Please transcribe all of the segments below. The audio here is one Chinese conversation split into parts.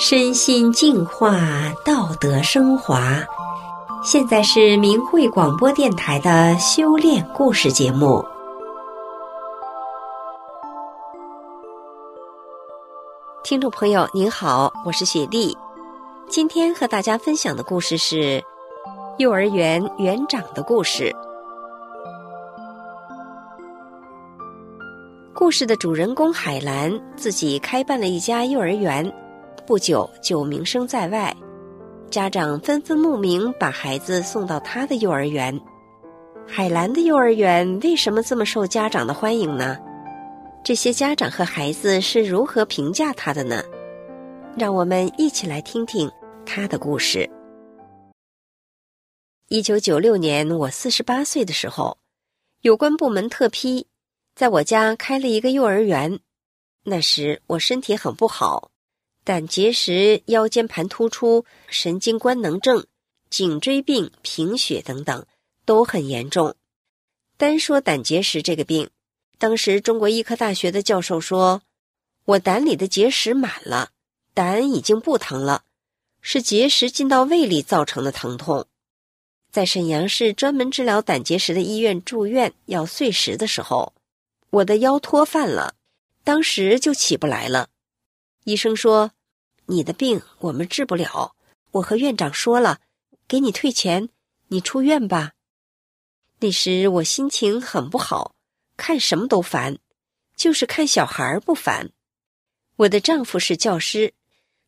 身心净化，道德升华。现在是明慧广播电台的修炼故事节目。听众朋友您好，我是雪莉。今天和大家分享的故事是幼儿园园长的故事。故事的主人公海兰自己开办了一家幼儿园。不久就名声在外，家长纷纷慕名把孩子送到他的幼儿园。海兰的幼儿园为什么这么受家长的欢迎呢？这些家长和孩子是如何评价他的呢？让我们一起来听听他的故事。一九九六年，我四十八岁的时候，有关部门特批，在我家开了一个幼儿园。那时我身体很不好。胆结石、腰间盘突出、神经官能症、颈椎病、贫血等等都很严重。单说胆结石这个病，当时中国医科大学的教授说，我胆里的结石满了，胆已经不疼了，是结石进到胃里造成的疼痛。在沈阳市专门治疗胆结石的医院住院要碎石的时候，我的腰脱饭了，当时就起不来了。医生说。你的病我们治不了，我和院长说了，给你退钱，你出院吧。那时我心情很不好，看什么都烦，就是看小孩不烦。我的丈夫是教师，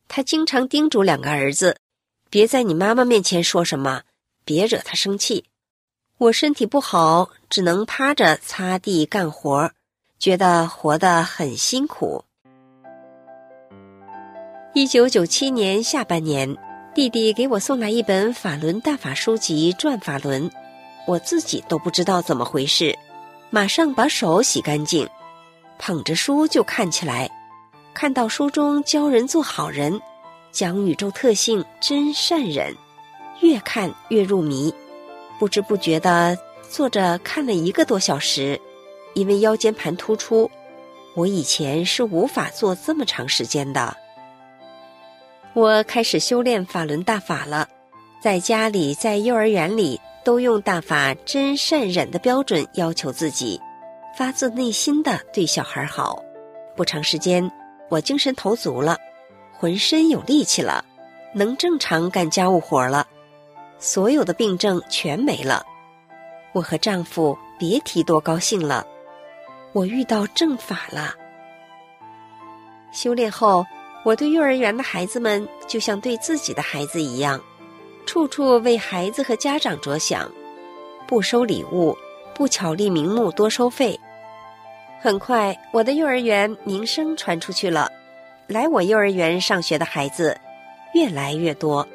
他经常叮嘱两个儿子，别在你妈妈面前说什么，别惹她生气。我身体不好，只能趴着擦地干活，觉得活得很辛苦。一九九七年下半年，弟弟给我送来一本法轮大法书籍《转法轮》，我自己都不知道怎么回事，马上把手洗干净，捧着书就看起来。看到书中教人做好人，讲宇宙特性真善忍，越看越入迷，不知不觉地坐着看了一个多小时。因为腰间盘突出，我以前是无法坐这么长时间的。我开始修炼法轮大法了，在家里，在幼儿园里，都用大法真善忍的标准要求自己，发自内心的对小孩好。不长时间，我精神头足了，浑身有力气了，能正常干家务活了，所有的病症全没了。我和丈夫别提多高兴了，我遇到正法了。修炼后。我对幼儿园的孩子们就像对自己的孩子一样，处处为孩子和家长着想，不收礼物，不巧立名目多收费。很快，我的幼儿园名声传出去了，来我幼儿园上学的孩子越来越多。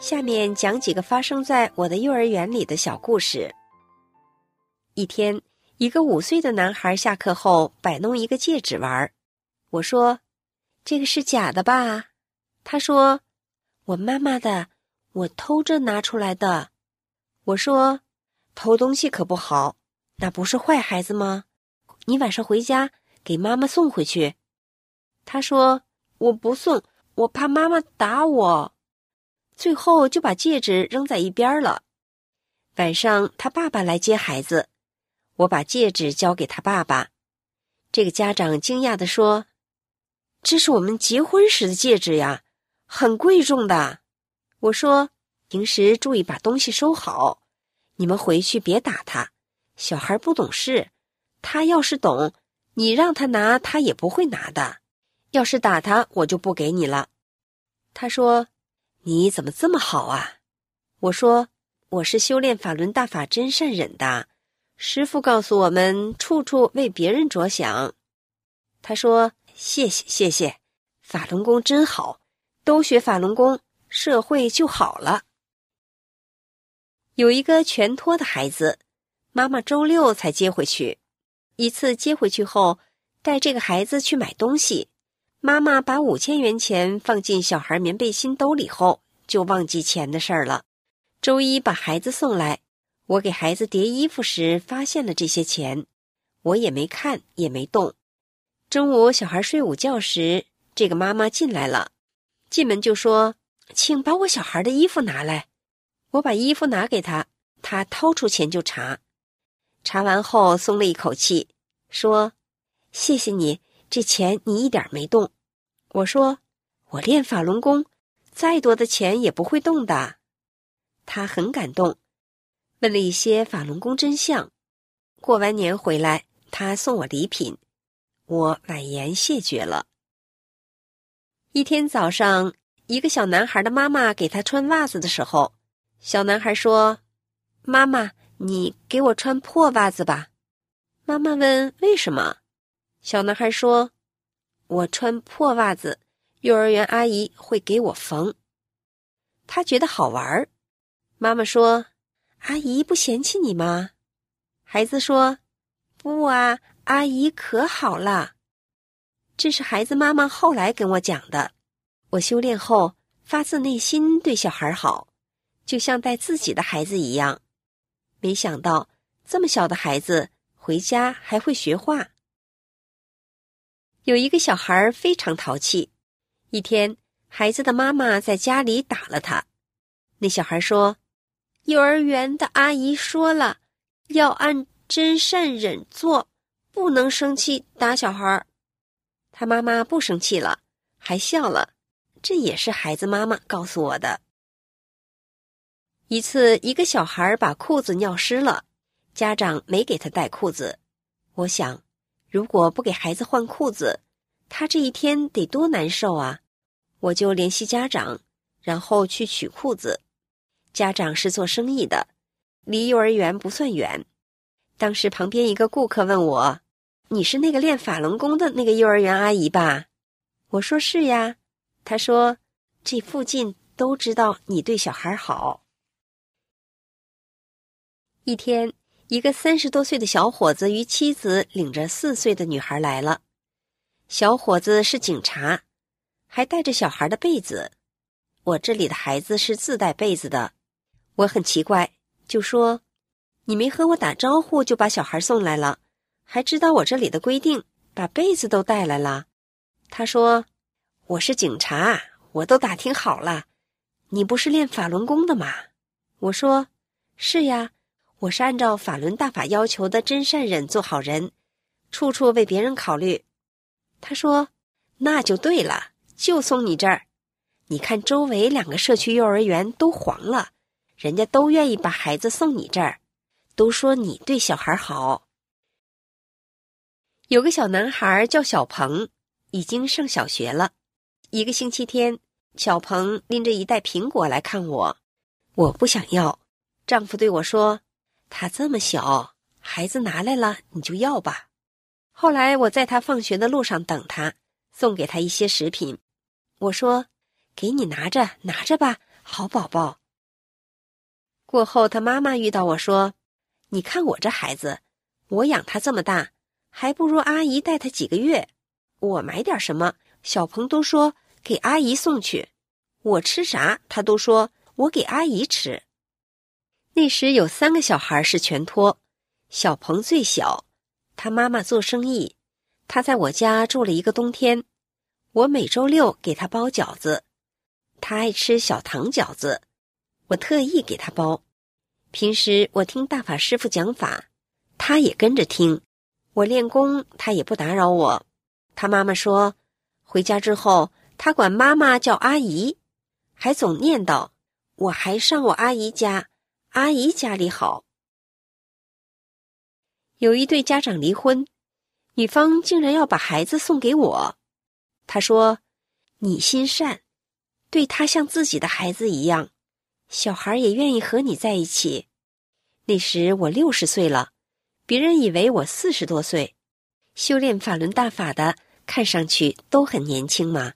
下面讲几个发生在我的幼儿园里的小故事。一天，一个五岁的男孩下课后摆弄一个戒指玩，我说。这个是假的吧？他说：“我妈妈的，我偷着拿出来的。”我说：“偷东西可不好，那不是坏孩子吗？你晚上回家给妈妈送回去。”他说：“我不送，我怕妈妈打我。”最后就把戒指扔在一边了。晚上他爸爸来接孩子，我把戒指交给他爸爸。这个家长惊讶地说。这是我们结婚时的戒指呀，很贵重的。我说，平时注意把东西收好。你们回去别打他，小孩不懂事。他要是懂，你让他拿，他也不会拿的。要是打他，我就不给你了。他说：“你怎么这么好啊？”我说：“我是修炼法轮大法真善忍的。师父告诉我们，处处为别人着想。”他说。谢谢谢谢，法轮功真好，都学法轮功，社会就好了。有一个全托的孩子，妈妈周六才接回去。一次接回去后，带这个孩子去买东西，妈妈把五千元钱放进小孩棉背心兜里后，就忘记钱的事儿了。周一把孩子送来，我给孩子叠衣服时发现了这些钱，我也没看，也没动。中午，小孩睡午觉时，这个妈妈进来了，进门就说：“请把我小孩的衣服拿来。”我把衣服拿给他，他掏出钱就查。查完后松了一口气，说：“谢谢你，这钱你一点没动。”我说：“我练法轮功，再多的钱也不会动的。”他很感动，问了一些法轮功真相。过完年回来，他送我礼品，我婉言谢绝了。一天早上，一个小男孩的妈妈给他穿袜子的时候，小男孩说：“妈妈，你给我穿破袜子吧。”妈妈问：“为什么？”小男孩说：“我穿破袜子，幼儿园阿姨会给我缝。”他觉得好玩。妈妈说：“阿姨不嫌弃你吗？”孩子说：“不啊，阿姨可好了。”这是孩子妈妈后来跟我讲的。我修炼后，发自内心对小孩好。就像带自己的孩子一样，没想到这么小的孩子回家还会学画。有一个小孩非常淘气，一天孩子的妈妈在家里打了他。那小孩说：“幼儿园的阿姨说了，要按真善忍做，不能生气打小孩儿。”他妈妈不生气了，还笑了。这也是孩子妈妈告诉我的。一次，一个小孩把裤子尿湿了，家长没给他带裤子。我想，如果不给孩子换裤子，他这一天得多难受啊！我就联系家长，然后去取裤子。家长是做生意的，离幼儿园不算远。当时旁边一个顾客问我：“你是那个练法轮功的那个幼儿园阿姨吧？”我说：“是呀。”他说：“这附近都知道你对小孩好。”一天，一个三十多岁的小伙子与妻子领着四岁的女孩来了。小伙子是警察，还带着小孩的被子。我这里的孩子是自带被子的，我很奇怪，就说：“你没和我打招呼就把小孩送来了，还知道我这里的规定，把被子都带来了。”他说：“我是警察，我都打听好了。你不是练法轮功的吗？”我说：“是呀。”我是按照法轮大法要求的真善忍做好人，处处为别人考虑。他说：“那就对了，就送你这儿。你看周围两个社区幼儿园都黄了，人家都愿意把孩子送你这儿，都说你对小孩好。”有个小男孩叫小鹏，已经上小学了。一个星期天，小鹏拎着一袋苹果来看我，我不想要。丈夫对我说。他这么小，孩子拿来了你就要吧。后来我在他放学的路上等他，送给他一些食品。我说：“给你拿着，拿着吧，好宝宝。”过后他妈妈遇到我说：“你看我这孩子，我养他这么大，还不如阿姨带他几个月。我买点什么，小鹏都说给阿姨送去；我吃啥，他都说我给阿姨吃。”那时有三个小孩是全托，小鹏最小，他妈妈做生意，他在我家住了一个冬天。我每周六给他包饺子，他爱吃小糖饺子，我特意给他包。平时我听大法师傅讲法，他也跟着听。我练功，他也不打扰我。他妈妈说，回家之后，他管妈妈叫阿姨，还总念叨：“我还上我阿姨家。”阿姨家里好。有一对家长离婚，女方竟然要把孩子送给我。她说：“你心善，对他像自己的孩子一样，小孩也愿意和你在一起。”那时我六十岁了，别人以为我四十多岁。修炼法轮大法的，看上去都很年轻嘛。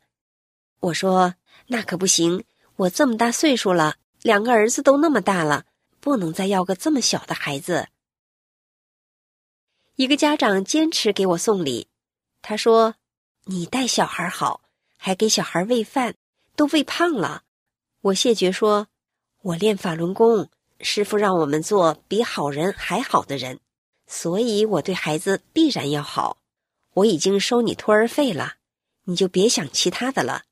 我说：“那可不行，我这么大岁数了，两个儿子都那么大了。”不能再要个这么小的孩子。一个家长坚持给我送礼，他说：“你带小孩好，还给小孩喂饭，都喂胖了。”我谢绝说：“我练法轮功，师傅让我们做比好人还好的人，所以我对孩子必然要好。我已经收你托儿费了，你就别想其他的了。”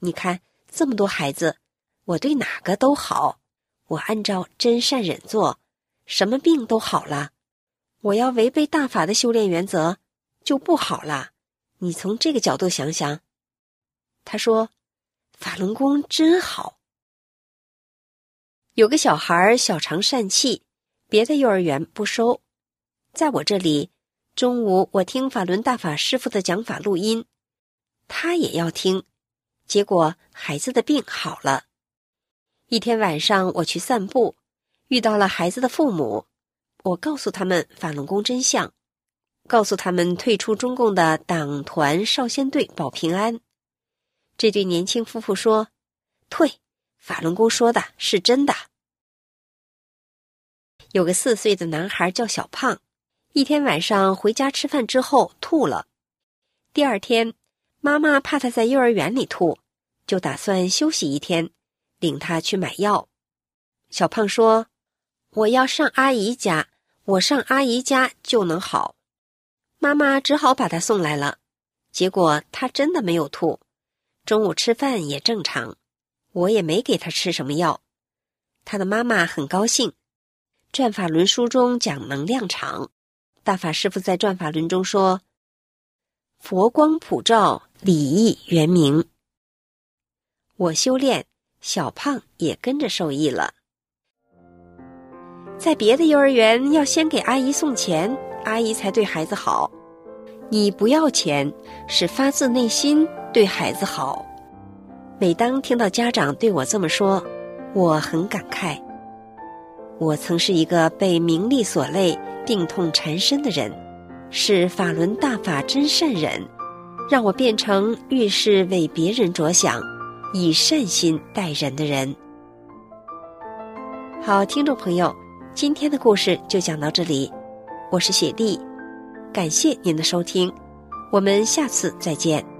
你看这么多孩子，我对哪个都好，我按照真善忍做，什么病都好了。我要违背大法的修炼原则，就不好了。你从这个角度想想。他说：“法轮功真好。”有个小孩小肠疝气，别的幼儿园不收，在我这里，中午我听法轮大法师父的讲法录音，他也要听，结果孩子的病好了。一天晚上我去散步，遇到了孩子的父母，我告诉他们法轮功真相，告诉他们退出中共的党团少先队保平安。这对年轻夫妇说：“退。”法轮功说的是真的。有个四岁的男孩叫小胖，一天晚上回家吃饭之后吐了。第二天，妈妈怕他在幼儿园里吐，就打算休息一天，领他去买药。小胖说：“我要上阿姨家，我上阿姨家就能好。”妈妈只好把他送来了。结果他真的没有吐，中午吃饭也正常。我也没给他吃什么药，他的妈妈很高兴。转法轮书中讲能量场，大法师父在转法轮中说：“佛光普照，礼义圆明。”我修炼，小胖也跟着受益了。在别的幼儿园，要先给阿姨送钱，阿姨才对孩子好。你不要钱，是发自内心对孩子好。每当听到家长对我这么说，我很感慨。我曾是一个被名利所累、病痛缠身的人，是法轮大法真善忍，让我变成遇事为别人着想、以善心待人的人。好，听众朋友，今天的故事就讲到这里，我是雪莉，感谢您的收听，我们下次再见。